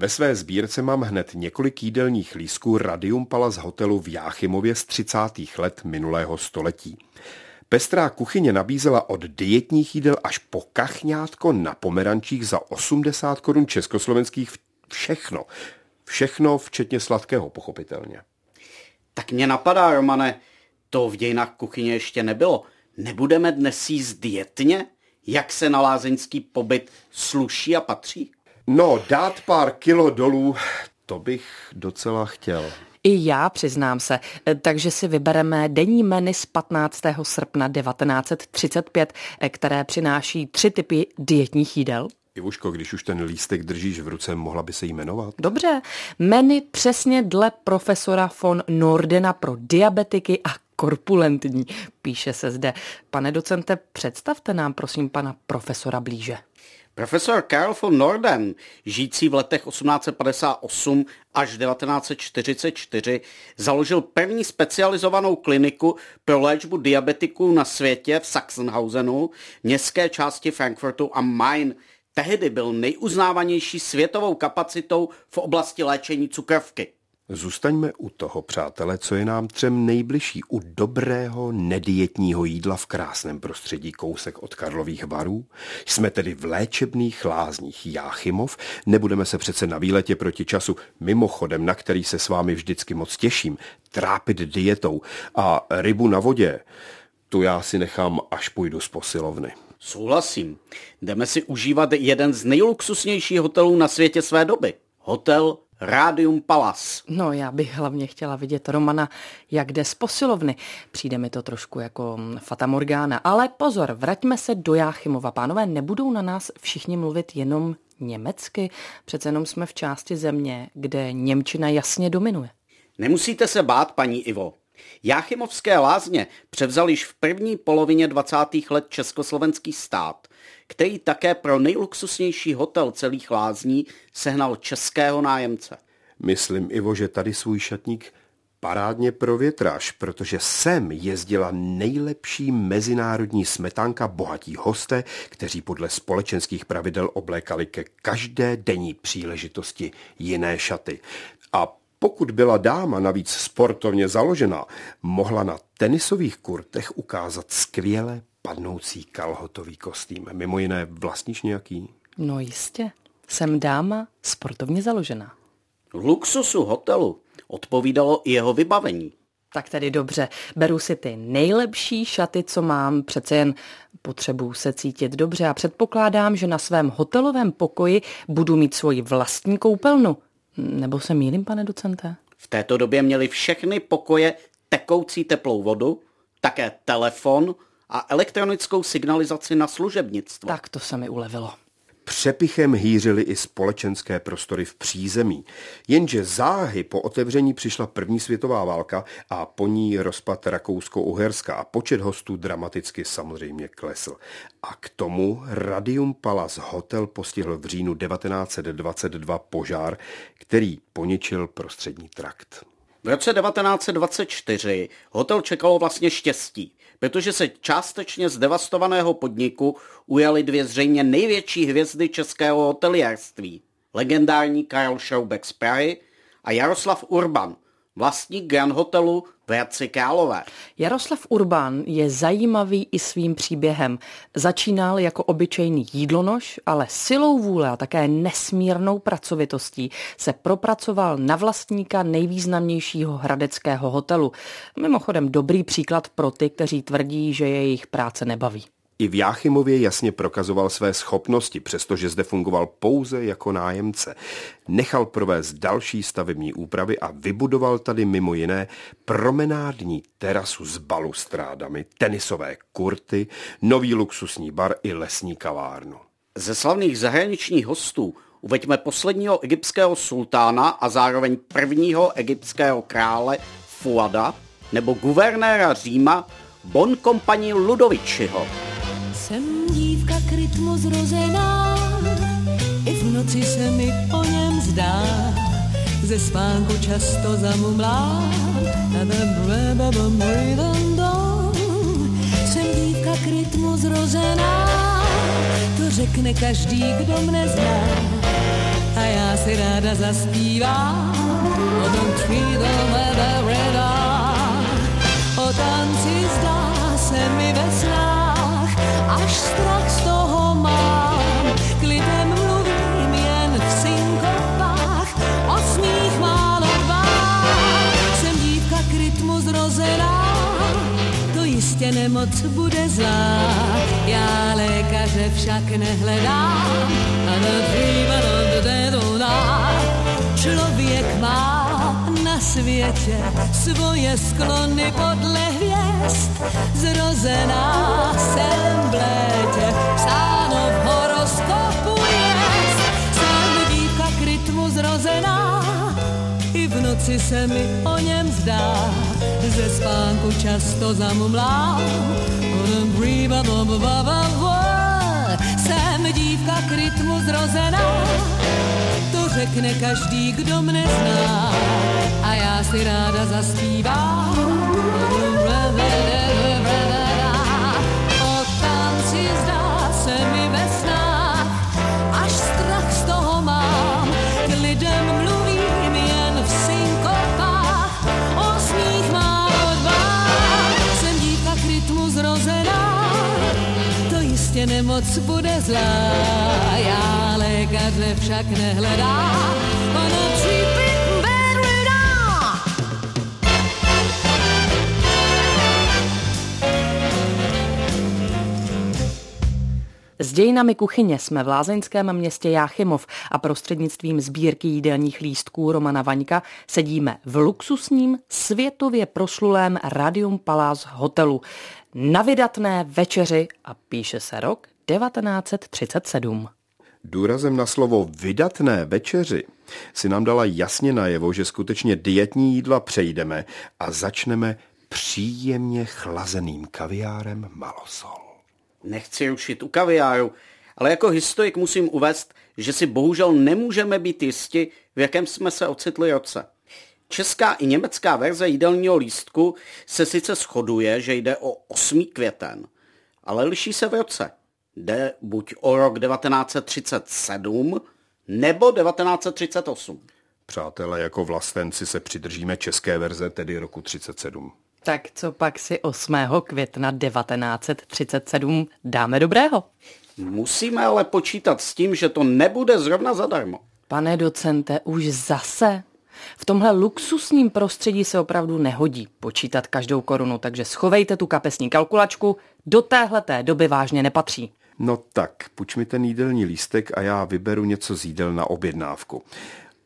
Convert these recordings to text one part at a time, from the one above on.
Ve své sbírce mám hned několik jídelních lísků Radium Palace hotelu v Jáchymově z 30. let minulého století. Pestrá kuchyně nabízela od dietních jídel až po kachňátko na pomerančích za 80 korun československých všechno. Všechno, včetně sladkého, pochopitelně. Tak mě napadá, Romane, to v dějinách kuchyně ještě nebylo. Nebudeme dnes jíst dietně? Jak se na lázeňský pobyt sluší a patří? No, dát pár kilo dolů, to bych docela chtěl. I já přiznám se, takže si vybereme denní menu z 15. srpna 1935, které přináší tři typy dietních jídel. Ivuško, když už ten lístek držíš v ruce, mohla by se jí jmenovat? Dobře, menu přesně dle profesora von Nordena pro diabetiky a korpulentní, píše se zde. Pane docente, představte nám prosím pana profesora blíže. Profesor Karl von Norden, žijící v letech 1858 až 1944, založil první specializovanou kliniku pro léčbu diabetiků na světě v Sachsenhausenu, městské části Frankfurtu a Main. Tehdy byl nejuznávanější světovou kapacitou v oblasti léčení cukrovky. Zůstaňme u toho, přátelé, co je nám třem nejbližší, u dobrého nedietního jídla v krásném prostředí kousek od Karlových varů. Jsme tedy v léčebných lázních Jáchymov, nebudeme se přece na výletě proti času, mimochodem, na který se s vámi vždycky moc těším, trápit dietou a rybu na vodě, tu já si nechám, až půjdu z posilovny. Souhlasím. Jdeme si užívat jeden z nejluxusnějších hotelů na světě své doby. Hotel Radium Palace. No, já bych hlavně chtěla vidět Romana, jak jde z posilovny. Přijde mi to trošku jako Fata Morgana. Ale pozor, vraťme se do Jáchymova. Pánové, nebudou na nás všichni mluvit jenom německy? Přece jenom jsme v části země, kde Němčina jasně dominuje. Nemusíte se bát, paní Ivo. Jáchymovské lázně převzal již v první polovině 20. let československý stát, který také pro nejluxusnější hotel celých lázní sehnal českého nájemce. Myslím, Ivo, že tady svůj šatník parádně provětráš, protože sem jezdila nejlepší mezinárodní smetánka bohatí hosté, kteří podle společenských pravidel oblékali ke každé denní příležitosti jiné šaty. A pokud byla dáma navíc sportovně založená, mohla na tenisových kurtech ukázat skvěle padnoucí kalhotový kostým. Mimo jiné vlastníš nějaký? No jistě. Jsem dáma sportovně založená. Luxusu hotelu odpovídalo i jeho vybavení. Tak tedy dobře, beru si ty nejlepší šaty, co mám, přece jen potřebuji se cítit dobře a předpokládám, že na svém hotelovém pokoji budu mít svoji vlastní koupelnu. Nebo se mýlím, pane docente? V této době měli všechny pokoje tekoucí teplou vodu, také telefon a elektronickou signalizaci na služebnictvo. Tak to se mi ulevilo. Přepichem hýřily i společenské prostory v přízemí. Jenže záhy po otevření přišla první světová válka a po ní rozpad Rakousko-Uherska a počet hostů dramaticky samozřejmě klesl. A k tomu Radium Palace Hotel postihl v říjnu 1922 požár, který poničil prostřední trakt. V roce 1924 hotel čekalo vlastně štěstí, protože se částečně z devastovaného podniku ujali dvě zřejmě největší hvězdy českého hotelierství. Legendární Karl Schaubeck z Prahy a Jaroslav Urban – vlastník Grand Hotelu Hradci Králové. Jaroslav Urban je zajímavý i svým příběhem. Začínal jako obyčejný jídlonož, ale silou vůle a také nesmírnou pracovitostí se propracoval na vlastníka nejvýznamnějšího hradeckého hotelu. Mimochodem dobrý příklad pro ty, kteří tvrdí, že jejich práce nebaví. I v Jáchymově jasně prokazoval své schopnosti, přestože zde fungoval pouze jako nájemce. Nechal provést další stavební úpravy a vybudoval tady mimo jiné promenádní terasu s balustrádami, tenisové kurty, nový luxusní bar i lesní kavárnu. Ze slavných zahraničních hostů uveďme posledního egyptského sultána a zároveň prvního egyptského krále Fuada nebo guvernéra Říma Bon Compagnie Ludovičiho. Jsem dívka k rytmu zrozená, i v noci se mi o něm zdá, ze spánku často zamumlá, jsem dívka k rytmu zrozená, to řekne každý, kdo mne zná. a já si ráda zaspívám. O tom křídlom O tanci zdá se mi ve snách, až toho mám. Mluvím jen v. Jsem dívka zrozená, to jistě nemoc bude zlá. Já lékaře však nehledám, a Člověk má na světě svoje sklony podle hvězd. Zrozená noci se mi o něm zdá. Ze spánku často zamumlám, jsem dívka k rytmu zrozená, to řekne každý, kdo mne zná. A já si ráda zaspívám. Nemoc bude zlá. Já lékaře však nehledám, ono S dějinami kuchyně jsme v lázeňském městě Jáchymov a prostřednictvím sbírky jídelních lístků Romana Vaňka sedíme v luxusním, světově proslulém Radium Palace hotelu. Na vydatné večeři a píše se rok 1937. Důrazem na slovo vydatné večeři si nám dala jasně najevo, že skutečně dietní jídla přejdeme a začneme příjemně chlazeným kaviárem Malosol. Nechci rušit u kaviáru, ale jako historik musím uvést, že si bohužel nemůžeme být jisti, v jakém jsme se ocitli roce. Česká i německá verze jídelního lístku se sice shoduje, že jde o 8. květen, ale liší se v roce. Jde buď o rok 1937 nebo 1938. Přátelé, jako vlastenci se přidržíme české verze, tedy roku 37. Tak co pak si 8. května 1937 dáme dobrého? Musíme ale počítat s tím, že to nebude zrovna zadarmo. Pane docente, už zase? V tomhle luxusním prostředí se opravdu nehodí počítat každou korunu, takže schovejte tu kapesní kalkulačku, do téhleté doby vážně nepatří. No tak, půjč mi ten jídelní lístek a já vyberu něco z jídel na objednávku.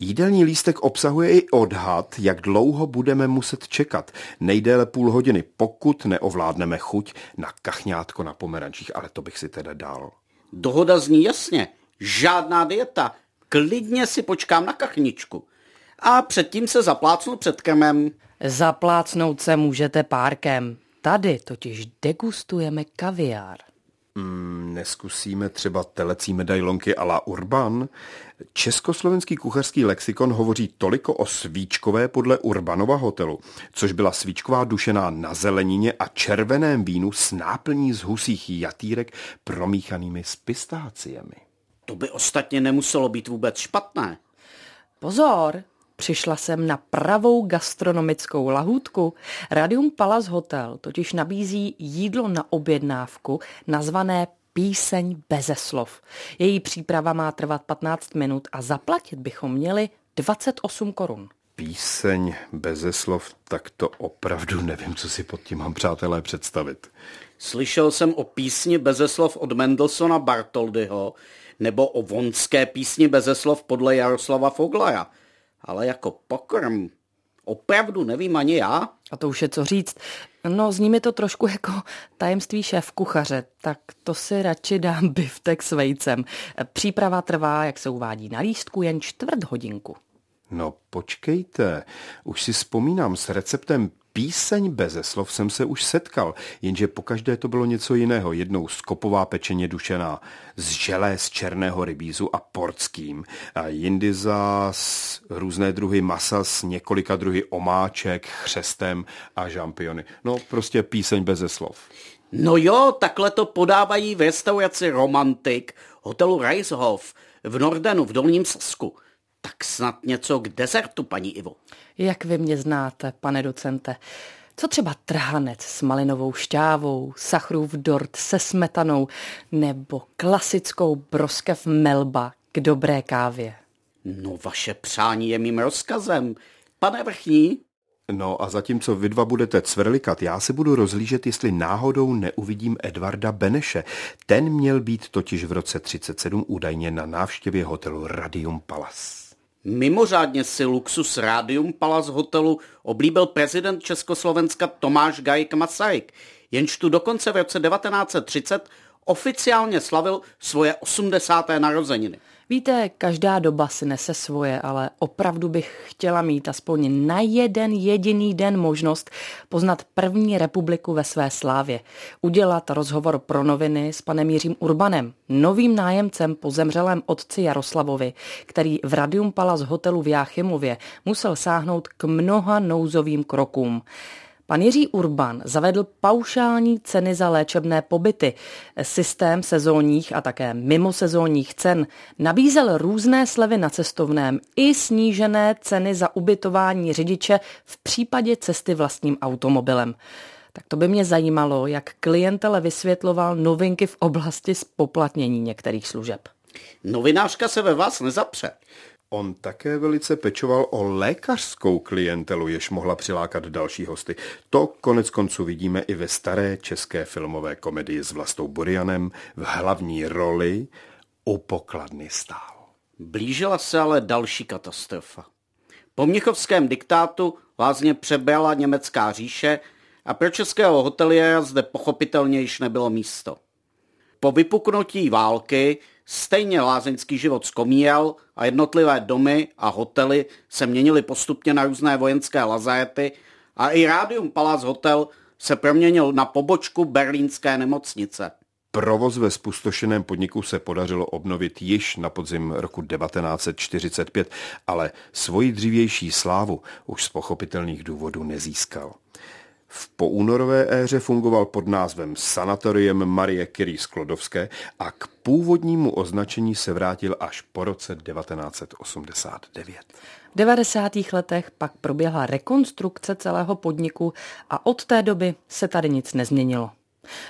Jídelní lístek obsahuje i odhad, jak dlouho budeme muset čekat. Nejdéle půl hodiny, pokud neovládneme chuť na kachňátko na pomerančích, ale to bych si teda dal. Dohoda zní jasně. Žádná dieta. Klidně si počkám na kachničku. A předtím se zaplácnu před krmem. Zaplácnout se můžete párkem. Tady totiž degustujeme kaviár. Mm, neskusíme třeba telecí medailonky a la Urban? Československý kuchařský lexikon hovoří toliko o svíčkové podle Urbanova hotelu, což byla svíčková dušená na zelenině a červeném vínu s náplní z husích jatýrek promíchanými s pistáciemi. To by ostatně nemuselo být vůbec špatné. Pozor, Přišla jsem na pravou gastronomickou lahůdku. Radium Palace Hotel totiž nabízí jídlo na objednávku nazvané Píseň beze slov. Její příprava má trvat 15 minut a zaplatit bychom měli 28 korun. Píseň beze slov, tak to opravdu nevím, co si pod tím mám, přátelé, představit. Slyšel jsem o písni beze slov od Mendelsona Bartoldyho nebo o vonské písni beze slov podle Jaroslava Foglaja – ale jako pokrm opravdu nevím ani já. A to už je co říct. No, zní mi to trošku jako tajemství šéf kuchaře, tak to si radši dám biftek s vejcem. Příprava trvá, jak se uvádí na lístku, jen čtvrt hodinku. No počkejte, už si vzpomínám s receptem Píseň beze slov jsem se už setkal, jenže pokaždé to bylo něco jiného. Jednou skopová pečeně dušená z želé z černého rybízu a portským. A jindy za různé druhy masa s několika druhy omáček, chřestem a žampiony. No prostě píseň beze slov. No jo, takhle to podávají v restauraci Romantik, hotelu Reishof, v Nordenu v Dolním Sasku. Tak snad něco k dezertu, paní Ivo. Jak vy mě znáte, pane docente. Co třeba trhanec s malinovou šťávou, sachrův dort se smetanou nebo klasickou broskev melba k dobré kávě? No vaše přání je mým rozkazem. Pane Vrchní, No a zatímco vy dva budete cvrlikat, já se budu rozlížet, jestli náhodou neuvidím Edvarda Beneše. Ten měl být totiž v roce 37 údajně na návštěvě hotelu Radium Palace. Mimořádně si luxus Radium Palace hotelu oblíbil prezident Československa Tomáš Gajek Masaryk, jenž tu dokonce v roce 1930 oficiálně slavil svoje 80. narozeniny. Víte, každá doba si nese svoje, ale opravdu bych chtěla mít aspoň na jeden jediný den možnost poznat první republiku ve své slávě. Udělat rozhovor pro noviny s panem Jiřím Urbanem, novým nájemcem po zemřelém otci Jaroslavovi, který v Radium Palace hotelu v Jáchymově musel sáhnout k mnoha nouzovým krokům. Pan Jiří Urban zavedl paušální ceny za léčebné pobyty, systém sezónních a také mimosezónních cen, nabízel různé slevy na cestovném i snížené ceny za ubytování řidiče v případě cesty vlastním automobilem. Tak to by mě zajímalo, jak klientele vysvětloval novinky v oblasti spoplatnění některých služeb. Novinářka se ve vás nezapře. On také velice pečoval o lékařskou klientelu, jež mohla přilákat další hosty. To konec konců vidíme i ve staré české filmové komedii s Vlastou Burianem v hlavní roli u pokladny stál. Blížila se ale další katastrofa. Po mnichovském diktátu lázně přebrala německá říše a pro českého hoteliéra zde pochopitelně již nebylo místo. Po vypuknutí války stejně lázeňský život zkomíjel a jednotlivé domy a hotely se měnily postupně na různé vojenské lazarety a i Radium Palace Hotel se proměnil na pobočku berlínské nemocnice. Provoz ve spustošeném podniku se podařilo obnovit již na podzim roku 1945, ale svoji dřívější slávu už z pochopitelných důvodů nezískal. V poúnorové éře fungoval pod názvem Sanatoriem Marie Curie Sklodovské a k původnímu označení se vrátil až po roce 1989. V 90. letech pak proběhla rekonstrukce celého podniku a od té doby se tady nic nezměnilo.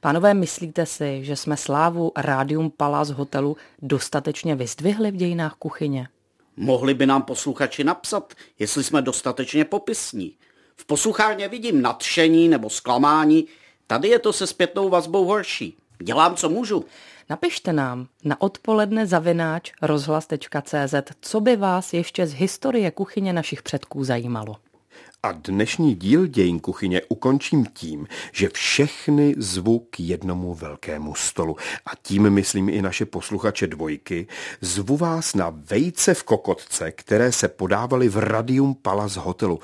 Pánové, myslíte si, že jsme slávu Radium Palace hotelu dostatečně vyzdvihli v dějinách kuchyně? Mohli by nám posluchači napsat, jestli jsme dostatečně popisní. V posluchárně vidím nadšení nebo zklamání, tady je to se zpětnou vazbou horší. Dělám, co můžu. Napište nám na odpoledne zavináč rozhlas.cz, co by vás ještě z historie kuchyně našich předků zajímalo. A dnešní díl dějin kuchyně ukončím tím, že všechny zvu k jednomu velkému stolu. A tím myslím i naše posluchače dvojky. Zvu vás na vejce v kokotce, které se podávaly v Radium Palace hotelu.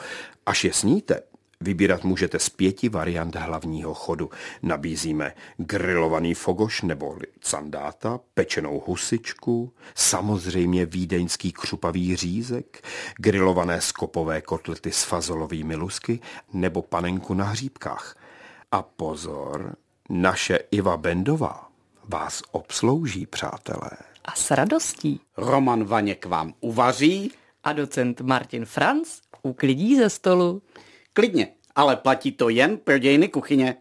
Až je sníte, Vybírat můžete z pěti variant hlavního chodu. Nabízíme grilovaný fogoš nebo sandáta, pečenou husičku, samozřejmě vídeňský křupavý řízek, grilované skopové kotlety s fazolovými lusky nebo panenku na hříbkách. A pozor, naše Iva Bendová vás obslouží, přátelé. A s radostí. Roman Vaněk vám uvaří. A docent Martin Franz uklidí ze stolu. Klidně, ale platí to jen pro dějiny kuchyně.